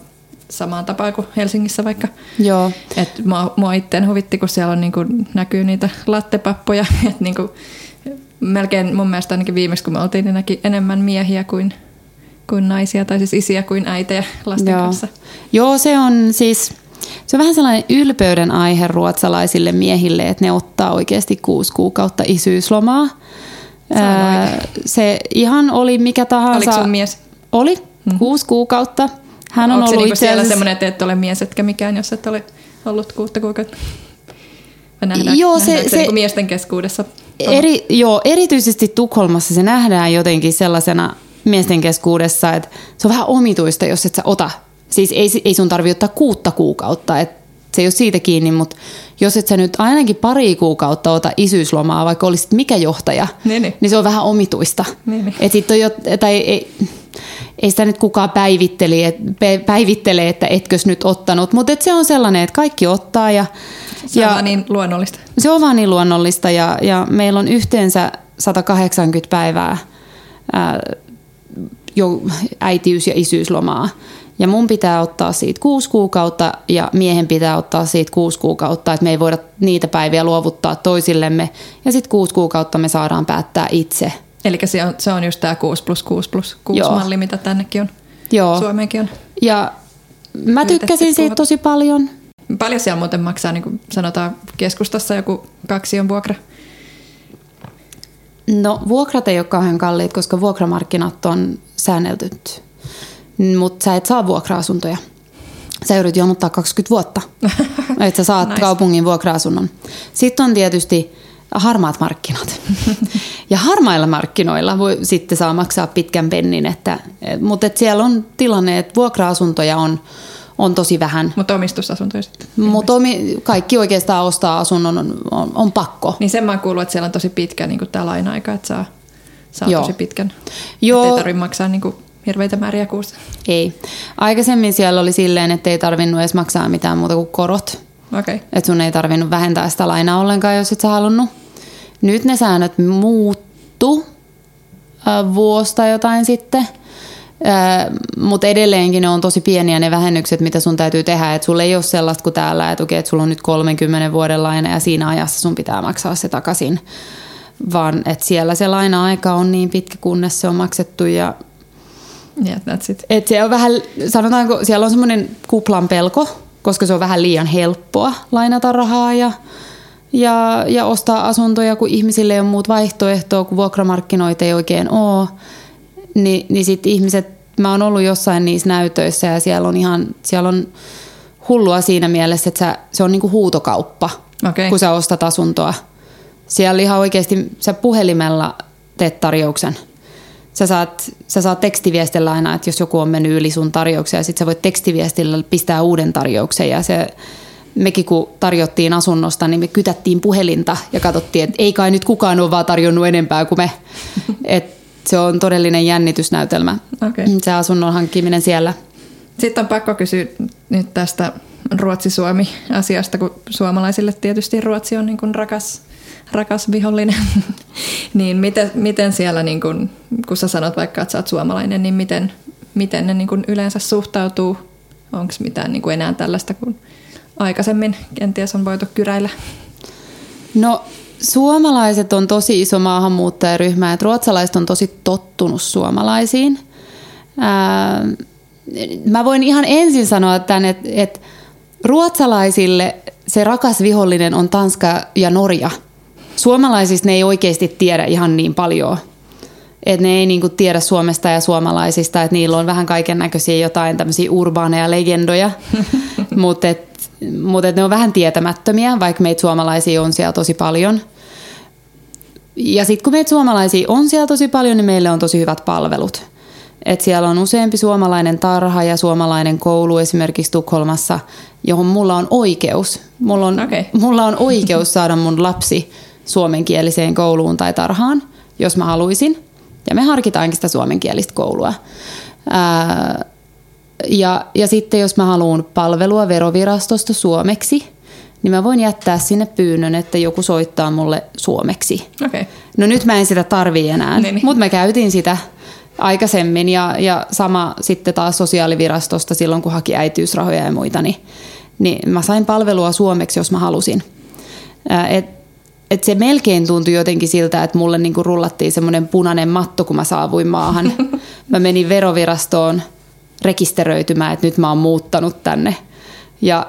samaan tapaan kuin Helsingissä vaikka. Joo. Et mua, mua itteen huvitti, kun siellä on niin kuin, näkyy niitä lattepappoja. Et niin kuin, melkein mun mielestä ainakin viimeksi, kun me oltiin, niin näki enemmän miehiä kuin, kuin naisia, tai siis isiä kuin äitejä lasten Joo. kanssa. Joo, se on siis, se on vähän sellainen ylpeyden aihe ruotsalaisille miehille, että ne ottaa oikeasti kuusi kuukautta isyyslomaa. Se oikein. se ihan oli mikä tahansa. Oliko sun mies? Oli, kuusi kuukautta. Hän on Onko se ollut niinku itse siellä semmoinen, että et ole mies etkä mikään, jos et ole ollut kuutta kuukautta? Vai nähdään, Joo, se- nähdäänkö se- niinku miesten keskuudessa? Eri, joo, erityisesti Tukholmassa se nähdään jotenkin sellaisena miesten keskuudessa, että se on vähän omituista, jos et sä ota. Siis ei, ei sun tarvi ottaa kuutta kuukautta, että se ei ole siitä kiinni, mutta jos et sä nyt ainakin pari kuukautta ota isyyslomaa, vaikka olisit mikä johtaja, Niin, niin. niin se on vähän omituista. Niin, niin. Et sit on jo, tai ei, ei sitä nyt kukaan päivitteli, et, päivittele, että etkös nyt ottanut, mutta et se on sellainen, että kaikki ottaa ja, Se on vaan niin luonnollista. se on vaan niin luonnollista ja, ja meillä on yhteensä 180 päivää ää, jo äitiys- ja isyyslomaa. Ja mun pitää ottaa siitä kuusi kuukautta ja miehen pitää ottaa siitä kuusi kuukautta, että me ei voida niitä päiviä luovuttaa toisillemme. Ja sitten kuusi kuukautta me saadaan päättää itse. Eli se on, se on just tämä 6 plus 6 plus 6 Joo. malli, mitä tännekin on. Joo. Suomeenkin on. Ja mä tykkäsin siitä tosi paljon. Paljon siellä muuten maksaa, niin kuin sanotaan keskustassa joku kaksion vuokra? No vuokrat ei ole kauhean kalliit, koska vuokramarkkinat on säänneltyt. Mutta sä et saa vuokra-asuntoja. Sä joudut jonottaa 20 vuotta, että sä saat Nice. kaupungin vuokra-asunnon. Sitten on tietysti harmaat markkinat. ja harmailla markkinoilla voi, sitten saa maksaa pitkän pennin, että, mutta et siellä on tilanne, että vuokra-asuntoja on, on tosi vähän. Mutta omistusasuntoja sitten. Mutta kaikki oikeastaan ostaa asunnon on, on, on pakko. Niin sen mä kuullut, että siellä on tosi pitkä niin tämä laina-aika, että saa, saa Joo. tosi pitkän. Joo. Että ei tarvitse maksaa niin kuin hirveitä määriä kuussa. Ei. Aikaisemmin siellä oli silleen, että ei tarvinnut edes maksaa mitään muuta kuin korot. Okay. Että sun ei tarvinnut vähentää sitä lainaa ollenkaan, jos et sä halunnut. Nyt ne säännöt muuttu äh, vuosi tai jotain sitten. Mutta edelleenkin ne on tosi pieniä ne vähennykset, mitä sun täytyy tehdä. Että sulla ei ole sellaista kuin täällä, että okei, että sulla on nyt 30 vuoden laina ja siinä ajassa sun pitää maksaa se takaisin. Vaan että siellä se laina-aika on niin pitkä, kunnes se on maksettu ja Yeah, that's it. et se on vähän, sanotaanko, siellä on semmoinen kuplan pelko, koska se on vähän liian helppoa lainata rahaa ja, ja, ja ostaa asuntoja, kun ihmisille ei ole muut vaihtoehtoa, kun vuokramarkkinoita ei oikein ole. Ni, niin sitten ihmiset, mä oon ollut jossain niissä näytöissä ja siellä on ihan, siellä on hullua siinä mielessä, että sä, se on niinku huutokauppa, Okei. kun sä ostat asuntoa. Siellä ihan oikeasti sä puhelimella teet tarjouksen. Sä saat, sä saat tekstiviestillä aina, että jos joku on mennyt yli sun tarjouksia, sit sä voit tekstiviestillä pistää uuden tarjouksen ja se mekin kun tarjottiin asunnosta, niin me kytättiin puhelinta ja katsottiin, että ei kai nyt kukaan ole vaan tarjonnut enempää kuin me. Et se on todellinen jännitysnäytelmä, Okei. se asunnon hankkiminen siellä. Sitten on pakko kysyä nyt tästä Ruotsi-Suomi-asiasta, kun suomalaisille tietysti Ruotsi on niin kuin rakas, rakas vihollinen. niin miten, miten siellä, niin kuin, kun sä sanot vaikka, että sä oot suomalainen, niin miten, miten ne niin kuin yleensä suhtautuu? Onko mitään niin kuin enää tällaista kuin aikaisemmin kenties on voitu kyräillä? No suomalaiset on tosi iso maahanmuuttajaryhmä, että ruotsalaiset on tosi tottunut suomalaisiin. Ää, mä voin ihan ensin sanoa tämän, että, että ruotsalaisille se rakas vihollinen on Tanska ja Norja. Suomalaisista ne ei oikeasti tiedä ihan niin paljon. Että ne ei niinku tiedä Suomesta ja suomalaisista, että niillä on vähän kaiken näköisiä jotain tämmöisiä urbaaneja legendoja, mutta et, mut et ne on vähän tietämättömiä, vaikka meitä suomalaisia on siellä tosi paljon. Ja sitten kun meitä suomalaisia on siellä tosi paljon, niin meille on tosi hyvät palvelut. Et siellä on useampi suomalainen tarha ja suomalainen koulu esimerkiksi Tukholmassa, johon mulla on oikeus. Mulla on, Okei. mulla on oikeus saada mun lapsi suomenkieliseen kouluun tai tarhaan, jos mä haluaisin. Ja me harkitaankin sitä suomenkielistä koulua. Ää, ja, ja sitten jos mä haluan palvelua verovirastosta suomeksi, niin mä voin jättää sinne pyynnön, että joku soittaa mulle suomeksi. Okay. No nyt mä en sitä tarvii enää, Niin, niin. mutta mä käytin sitä aikaisemmin ja, ja sama sitten taas sosiaalivirastosta silloin, kun haki äitiysrahoja ja muita, niin, niin mä sain palvelua suomeksi, jos mä halusin. Et, et se melkein tuntui jotenkin siltä, että mulle niinku rullattiin semmoinen punainen matto, kun mä saavuin maahan. Mä menin verovirastoon rekisteröitymään, että nyt mä oon muuttanut tänne. Ja,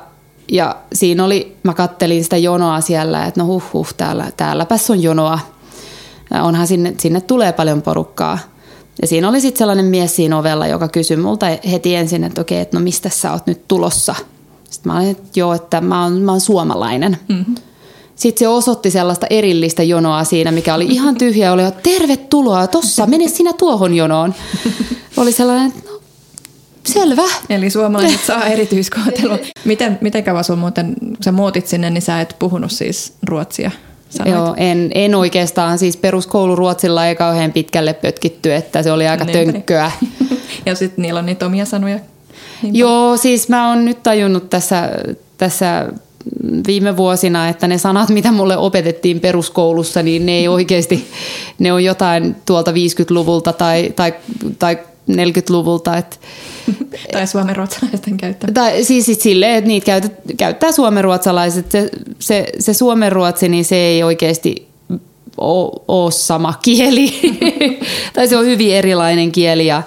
ja siinä oli, mä kattelin sitä jonoa siellä, että no huh huh, täällä, täälläpäs on jonoa. Onhan sinne, sinne tulee paljon porukkaa. Ja siinä oli sitten sellainen mies siinä ovella, joka kysyi multa heti ensin, että okei, että no mistä sä oot nyt tulossa? Sitten mä olin, että joo, että mä oon, mä oon suomalainen. Mm-hmm. Sitten se osoitti sellaista erillistä jonoa siinä, mikä oli ihan tyhjä. Oli jo, tervetuloa, tossa, mene sinä tuohon jonoon. Oli sellainen, no, selvä. Eli suomalaiset saa erityiskohtelua. Miten, miten kauan sun muuten, kun sä muutit sinne, niin sä et puhunut siis ruotsia? Sanoit. Joo, en, en oikeastaan. Siis peruskoulu Ruotsilla ei kauhean pitkälle pötkitty, että se oli aika Niinpä. tönkköä. ja sitten niillä on niitä omia sanoja. Niin Joo, siis mä oon nyt tajunnut tässä, tässä viime vuosina, että ne sanat, mitä mulle opetettiin peruskoulussa, niin ne ei oikeasti, ne on jotain tuolta 50-luvulta tai, tai, tai 40-luvulta. Että, tai suomen ruotsalaisten käyttämä. tai siis, siis silleen, että niitä käytät, käyttää suomenruotsalaiset. Se, se, se suomenruotsi, niin se ei oikeasti ole sama kieli. tai se on hyvin erilainen kieli ja,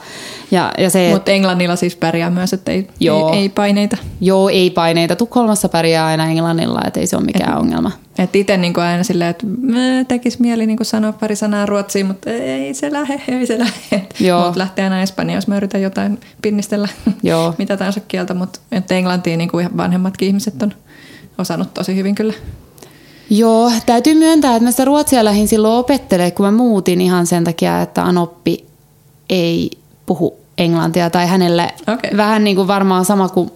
Ja, ja se, Mutta Englannilla siis pärjää myös, että ei, Joo. ei, ei paineita. joo, ei paineita. Tukholmassa pärjää aina englannilla, että ei se ole mikään ongelma. Et itse niin aina silleen, että mä tekis mieli niin sanoa pari sanaa ruotsiin, mutta ei se lähe, ei se lähe. Mutta lähtee aina Espanjaan, jos mä yritän jotain pinnistellä, Joo. mitä tahansa kieltä. Mutta että englantiin niin kuin ihan vanhemmatkin ihmiset on osannut tosi hyvin kyllä. Joo, täytyy myöntää, että mä sitä ruotsia lähdin silloin opettelemaan, kun mä muutin ihan sen takia, että Anoppi ei puhu englantia tai hänelle Okei. vähän niin kuin varmaan sama kuin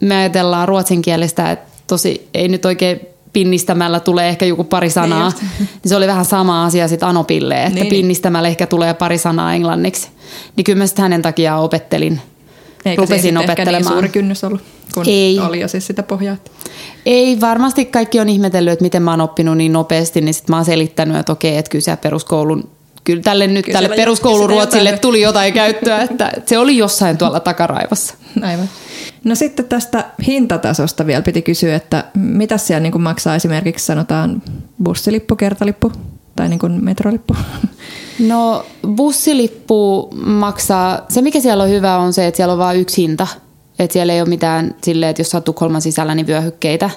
me ajatellaan ruotsinkielistä, että tosi ei nyt oikein pinnistämällä tulee ehkä joku pari sanaa. just. Niin se oli vähän sama asia sitten Anopille, että Niin, niin, niin. pinnistämällä ehkä tulee pari sanaa englanniksi. Niin kyllä mä sitten hänen takiaan opettelin. Eikä Rupesin siinä sitten ehkä niin opettelemaan. suuri kynnys ollut, kun Ei. oli jo siis sitä pohjaa. Ei, varmasti kaikki on ihmetellyt, että miten mä oon oppinut niin nopeasti, niin sitten mä oon selittänyt, että okei, että kyllä peruskoulun, kyllä tälle nyt Kyllä tälle siellä peruskoulun sitä ruotsille jotain- tuli jotain käyttöä, että se oli jossain tuolla takaraivossa. Aivan. No sitten tästä hintatasosta vielä piti kysyä, että mitä siellä niin kuin maksaa esimerkiksi sanotaan bussilippu, kertalippu tai niin kuin metrolippu? No bussilippu maksaa, se mikä siellä on hyvä on se, että siellä on vain yksi hinta. Että siellä ei ole mitään silleen, että jos sä oot Tukholman sisällä, niin vyöhykkeitä.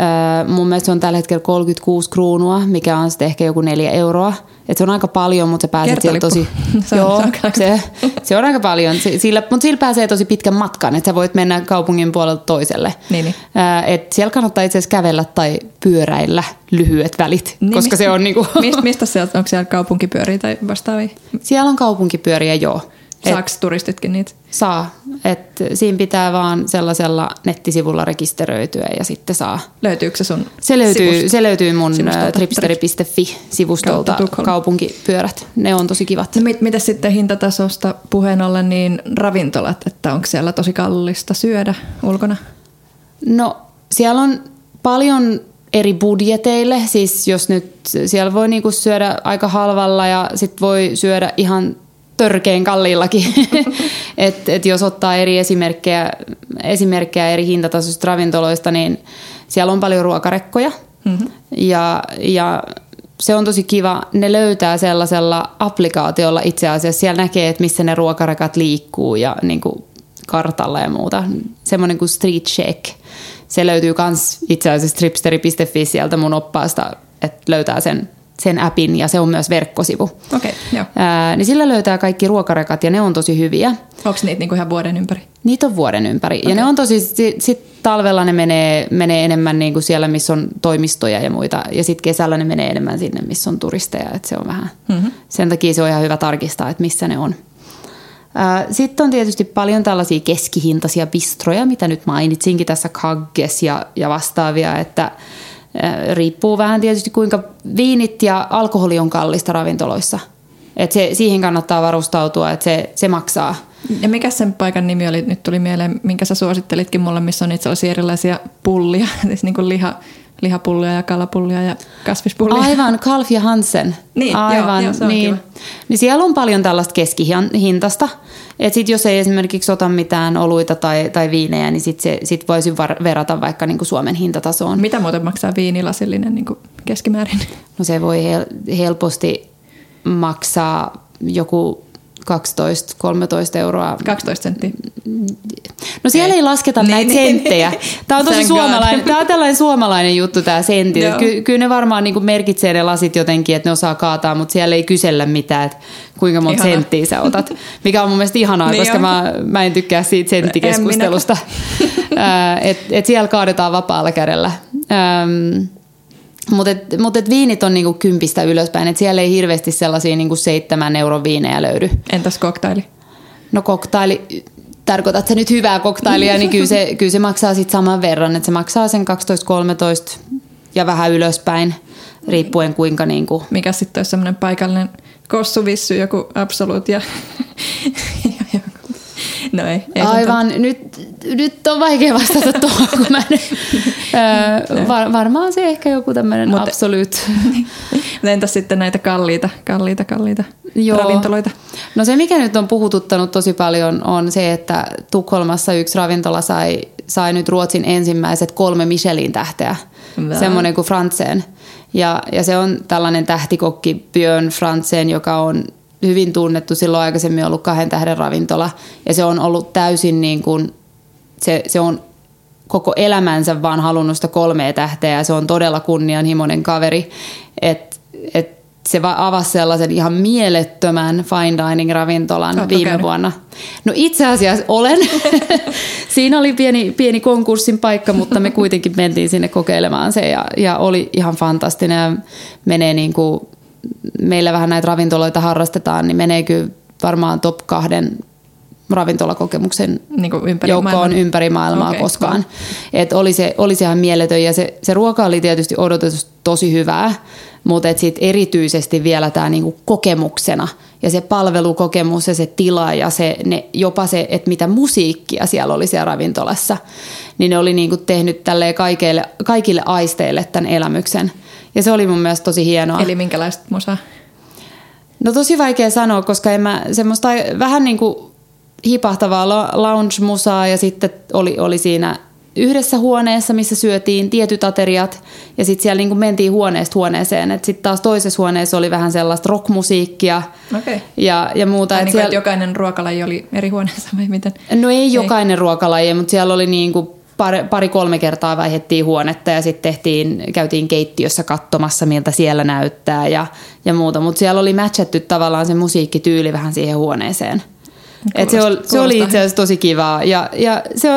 Öö, mun mielestä se on tällä hetkellä 36 kruunua, mikä on sitten ehkä joku neljä euroa. Et se on aika paljon, mutta sä pääset siellä tosi... Se on- Joo, se on aika- se, se on aika paljon. Se- Sillä, mutta sillä pääsee tosi pitkän matkan, että sä voit mennä kaupungin puolelta toiselle. Niin, niin. Öö, et siellä kannattaa itse asiassa kävellä tai pyöräillä lyhyet välit, Niin, koska mistä- se on niinku... Mistä, mistä sieltä, onko siellä kaupunkipyöriä tai vastaavia? Siellä on kaupunkipyöriä, joo. Et Saako turistitkin niitä? saa. Et siinä pitää vaan sellaisella nettisivulla rekisteröityä ja sitten saa. Löytyykö se sun Se löytyy, sivusta? se löytyy mun sivustolta? ä, tripsteri.fi-sivustolta kaupunkipyörät. Ne on tosi kivat. No mit, mitä sitten hintatasosta puheen ollen, niin ravintolat, että onko siellä tosi kallista syödä ulkona? No siellä on paljon eri budjeteille, siis jos nyt siellä voi niinku syödä aika halvalla ja sit voi syödä ihan törkeän kalliillakin. et, et jos ottaa eri esimerkkejä, esimerkkejä eri hintatasoisista ravintoloista, niin siellä on paljon ruokarekkoja. Mm-hmm. Ja, ja se on tosi kiva. Ne löytää sellaisella applikaatiolla itse asiassa. Siellä näkee, että missä ne ruokarekat liikkuu ja niin kuin kartalla ja muuta. Semmoinen kuin Street Check. Se löytyy myös itse asiassa tripsteri.fi sieltä mun oppaasta, että löytää sen, sen appin ja se on myös verkkosivu. Okei, joo. Ää, niin sillä löytää kaikki ruokarekat ja ne on tosi hyviä. Onko niitä niinku ihan vuoden ympäri? Niitä on vuoden ympäri. Okay. Ja ne on tosi, sit, sit talvella ne menee, menee enemmän niin kuin siellä, missä on toimistoja ja muita. Ja sitten kesällä ne menee enemmän sinne, missä on turisteja. Et se on vähän, mm-hmm. Sen takia se on ihan hyvä tarkistaa, että missä ne on. Sitten on tietysti paljon tällaisia keskihintaisia bistroja, mitä nyt mainitsinkin tässä Kagges ja, ja vastaavia, että riippuu vähän tietysti kuinka viinit ja alkoholi on kallista ravintoloissa. Et se, siihen kannattaa varustautua, että se, se maksaa. Ja mikä sen paikan nimi oli, nyt tuli mieleen, minkä sä suosittelitkin mulle, missä on niitä sellaisia erilaisia pullia, siis niin kuin liha, lihapullia ja kalapullia ja kasvispullia. Aivan, Kalf ja Hansen. Niin, joo, Aivan, joo, se on niin. kiva. Niin siellä on paljon tällaista keskihintasta. Et sit jos ei esimerkiksi ota mitään oluita tai, tai viinejä, niin sit, se, sit voisi var, verrata vaikka niinku Suomen hintatasoon. Mitä muuten maksaa viinilasillinen niin kuin keskimäärin? No se voi hel, helposti maksaa joku 12-13 euroa 12 senttiä. No siellä ei, Ei. lasketa Niin, näitä niin. senttejä. Tämä on tosi God. suomalainen, tämä on tällainen suomalainen juttu tämä sentti. Ky- kyllä ne varmaan niin merkitsee ne lasit jotenkin, että ne osaa kaataa, mutta siellä ei kysellä mitään, että kuinka monta Ihanaa. senttiä sä otat. Mikä on mun mielestä ihanaa, Niin koska on. mä, mä en tykkää siitä senttikeskustelusta. Että et siellä kaadetaan vapaalla kädellä. Ähm, mutta et, mut et viinit on niinku kympistä ylöspäin, että siellä ei hirveästi sellaisia niinku seitsemän euron viinejä löydy. Entäs koktaili? No koktaili, tarkoitat sä nyt hyvää koktailia, niin kyllä se, kyllä se maksaa sitten saman verran, että se maksaa sen 12-13 ja vähän ylöspäin, riippuen kuinka niin kuin, Mikä sitten olisi semmoinen paikallinen kossuvissy, joku absolut ja... no ei. ei Aivan, nyt, nyt on vaikea vastata tuohon, kun mä en, öö, var, varmaan se ehkä joku tämmöinen absolute. Mutta entäs sitten näitä kalliita, kalliita, kalliita Joo. ravintoloita? No se, mikä nyt on puhututtanut tosi paljon, on se, että Tukholmassa yksi ravintola sai, sai nyt Ruotsin ensimmäiset kolme Michelin tähteä. Semmoinen kuin Frantzen. Ja, ja se on tällainen tähtikokki Björn Frantzen, joka on hyvin tunnettu, silloin aikaisemmin ollut kahden tähden ravintola ja se on ollut täysin niin kuin, se, se on koko elämänsä vaan halunnut sitä kolmea tähteä ja se on todella kunnianhimoinen kaveri. Et, et se avasi sellaisen ihan mielettömän fine dining ravintolan Oletko viime käynyt? vuonna. No itse asiassa olen. Siinä oli pieni, pieni konkurssin paikka, mutta me kuitenkin mentiin sinne kokeilemaan se ja, ja oli ihan fantastinen. Ja menee niin kuin, meillä vähän näitä ravintoloita harrastetaan, niin menee kyllä varmaan top kahden ravintolakokemuksen Niin ympäri joukkoon maailman? ympäri maailmaa Okei, koskaan. Et oli, se, oli se ihan mieletön ja se, se ruoka oli tietysti odotetusti tosi hyvää, mutta et sit erityisesti vielä tämä niinku kokemuksena ja se palvelukokemus ja se tila ja se, ne, jopa se, että mitä musiikkia siellä oli siellä ravintolassa, niin ne oli niinku tehnyt tälleen kaikille, kaikille aisteille tämän elämyksen. Ja se oli mun mielestä tosi hienoa. Eli minkälaista musaa? No tosi vaikea sanoa, koska en mä semmoista vähän niin kuin hipahtavaa lounge-musaa ja sitten oli, oli siinä yhdessä huoneessa, missä syötiin tietyt ateriat ja sitten siellä niin kuin mentiin huoneesta huoneeseen. Sitten taas toisessa huoneessa oli vähän sellaista rockmusiikkia Okei. ja, ja muuta. Tai Et niin kuin, siellä- että jokainen ruokalaji oli eri huoneessa vai miten? No ei jokainen ruokalaji, mutta siellä oli niin kuin pari, pari kolme kertaa vaihdettiin huonetta ja sitten tehtiin, käytiin keittiössä katsomassa, miltä siellä näyttää ja, ja muuta. Mutta siellä oli matchattu tavallaan se musiikkityyli vähän siihen huoneeseen. Et se, oli, se oli itse asiassa tosi kivaa ja, ja se,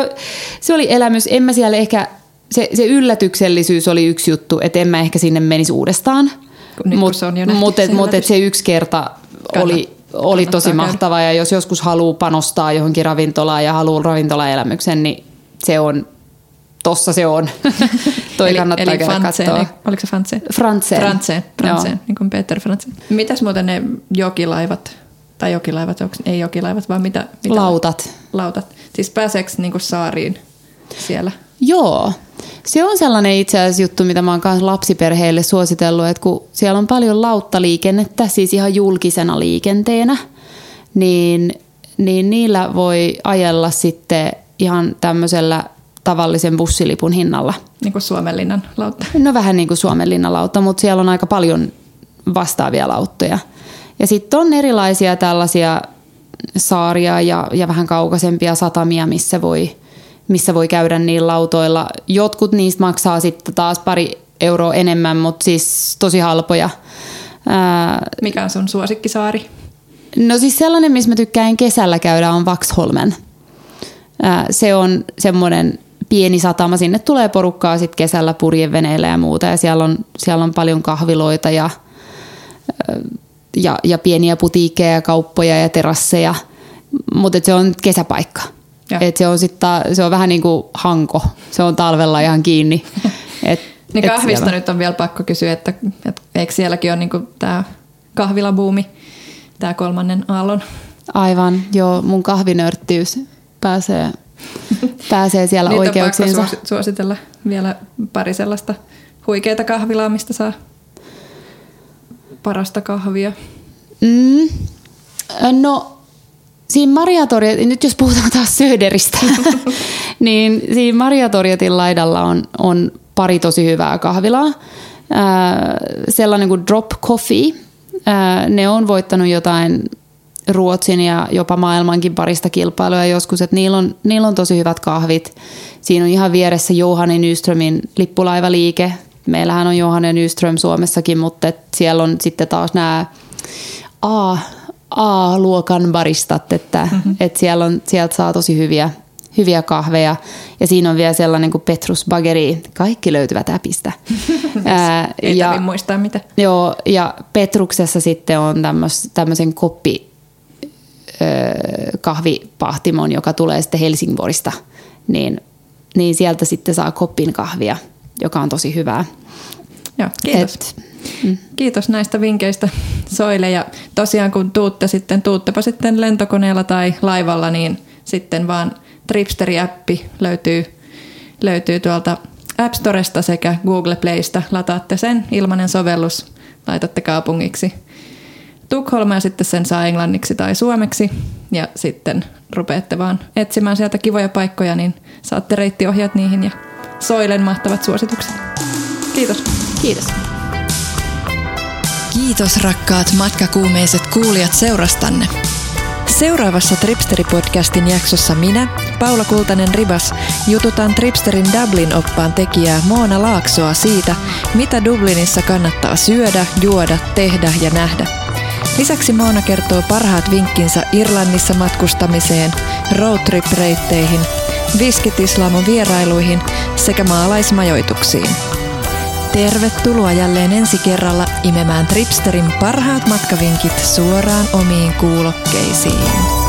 se oli elämys. En mä siellä ehkä, se, se yllätyksellisyys oli yksi juttu, että en mä ehkä sinne menisi uudestaan. Se Mutta se mut, et yllätys. se yksi kerta oli, oli tosi käydä. mahtava ja jos joskus haluaa panostaa johonkin ravintolaan ja haluaa ravintolaelämyksen, niin se on, tossa se on. Toi kannattaa eli käydä Frantseen, katsoa. ei- Oliko se? Frantseen. Frantseen, Frantseen Joo. niin kuin Peter Frantseen. Mitäs muuten ne jokilaivat, tai jokilaivat, onko ei jokilaivat, vaan mitä? mitä Lautat. Lautat. Siis pääseekö niin kuin saariin siellä? Joo. Se on sellainen itse asiassa juttu, mitä mä oon kanssa lapsiperheille suositellut, että kun siellä on paljon lauttaliikennettä, siis ihan julkisena liikenteenä, niin, niin niillä voi ajella sitten ihan tämmöisellä tavallisen bussilipun hinnalla. Niin kuin Suomenlinnan lautta. No vähän niin kuin Suomen linnalautta, mutta siellä on aika paljon vastaavia lauttoja. Ja sitten on erilaisia tällaisia saaria ja, ja vähän kaukaisempia satamia, missä voi, missä voi käydä niillä lautoilla. Jotkut niistä maksaa sitten taas pari euroa enemmän, mutta siis tosi halpoja. Ää, Mikä on sun suosikkisaari? No siis sellainen, missä mä tykkään kesällä käydä, on Vaxholmen. Se on semmoinen pieni satama. Sinne tulee porukkaa sit kesällä purjeveneillä ja muuta. Ja siellä on, siellä on paljon kahviloita ja, ja, ja pieniä putiikkeja ja kauppoja ja terasseja. Mutta se on kesäpaikka. Et se, on sit ta, se on vähän niin kuin hanko. Se on talvella ihan kiinni. Et, Niin kahvista siellä- nyt on vielä pakko kysyä, että, että eikö sielläkin ole niin tämä kahvilabuumi, tämä kolmannen aallon? Aivan, joo. Mun kahvinörttiys pääsee, pääsee siellä Nyt on oikeuksiinsa. suosi- suositella vielä pari sellaista huikeita kahvilaa, mistä saa parasta kahvia. Mm. No, siinä Mariatorjet, nyt jos puhutaan taas Söderistä, niin siinä Mariatorjetin laidalla on, on pari tosi hyvää kahvilaa. Ää, sellainen kuin Drop Coffee. Ää, ne on voittanut jotain Ruotsin ja jopa maailmankin parista kilpailua joskus, että niillä on, niillä on tosi hyvät kahvit. Siinä on ihan vieressä Johanni Nyströmin lippulaivaliike. Meillähän on Johanni Nyström Suomessakin, mutta et siellä on sitten taas nämä A, A-luokan baristat, että mm-hmm. et siellä on, sieltä saa tosi hyviä, hyviä kahveja. Ja siinä on vielä sellainen kuin Petrus Bageri. Kaikki löytyvät äpistä. Ää, Ei ja, muistaa mitä. joo, ja Petruksessa sitten on tämmöisen koppi kahvipahtimon, joka tulee sitten Helsingborista. Niin, niin sieltä sitten saa koppin kahvia, joka on tosi hyvää. Joo, kiitos. Et, Kiitos näistä vinkkeistä Soile ja tosiaan kun tuutte sitten, tuuttepa sitten lentokoneella tai laivalla, niin sitten vaan Tripsteri-appi löytyy, löytyy tuolta App Storesta sekä Google Playsta. Lataatte sen, ilmainen sovellus, laitatte kaupungiksi Tukholma ja sitten sen saa englanniksi tai suomeksi ja sitten rupeatte vaan etsimään sieltä kivoja paikkoja, niin saatte reittiohjeet niihin ja Soilen mahtavat suositukset. Kiitos. kiitos. Kiitos rakkaat matkakuumeiset kuulijat seurastanne. Seuraavassa Tripsteri-podcastin jaksossa minä, Paula Kultanen Ribas, jututan Tripsterin Dublin-oppaan tekijää Moona Laaksoa siitä, mitä Dublinissa kannattaa syödä, juoda, tehdä ja nähdä. Lisäksi Moona kertoo parhaat vinkkinsä Irlannissa matkustamiseen, roadtrip-reitteihin, viskitislaamon vierailuihin sekä maalaismajoituksiin. Tervetuloa jälleen ensi kerralla imemään Tripsterin parhaat matkavinkit suoraan omiin kuulokkeisiin.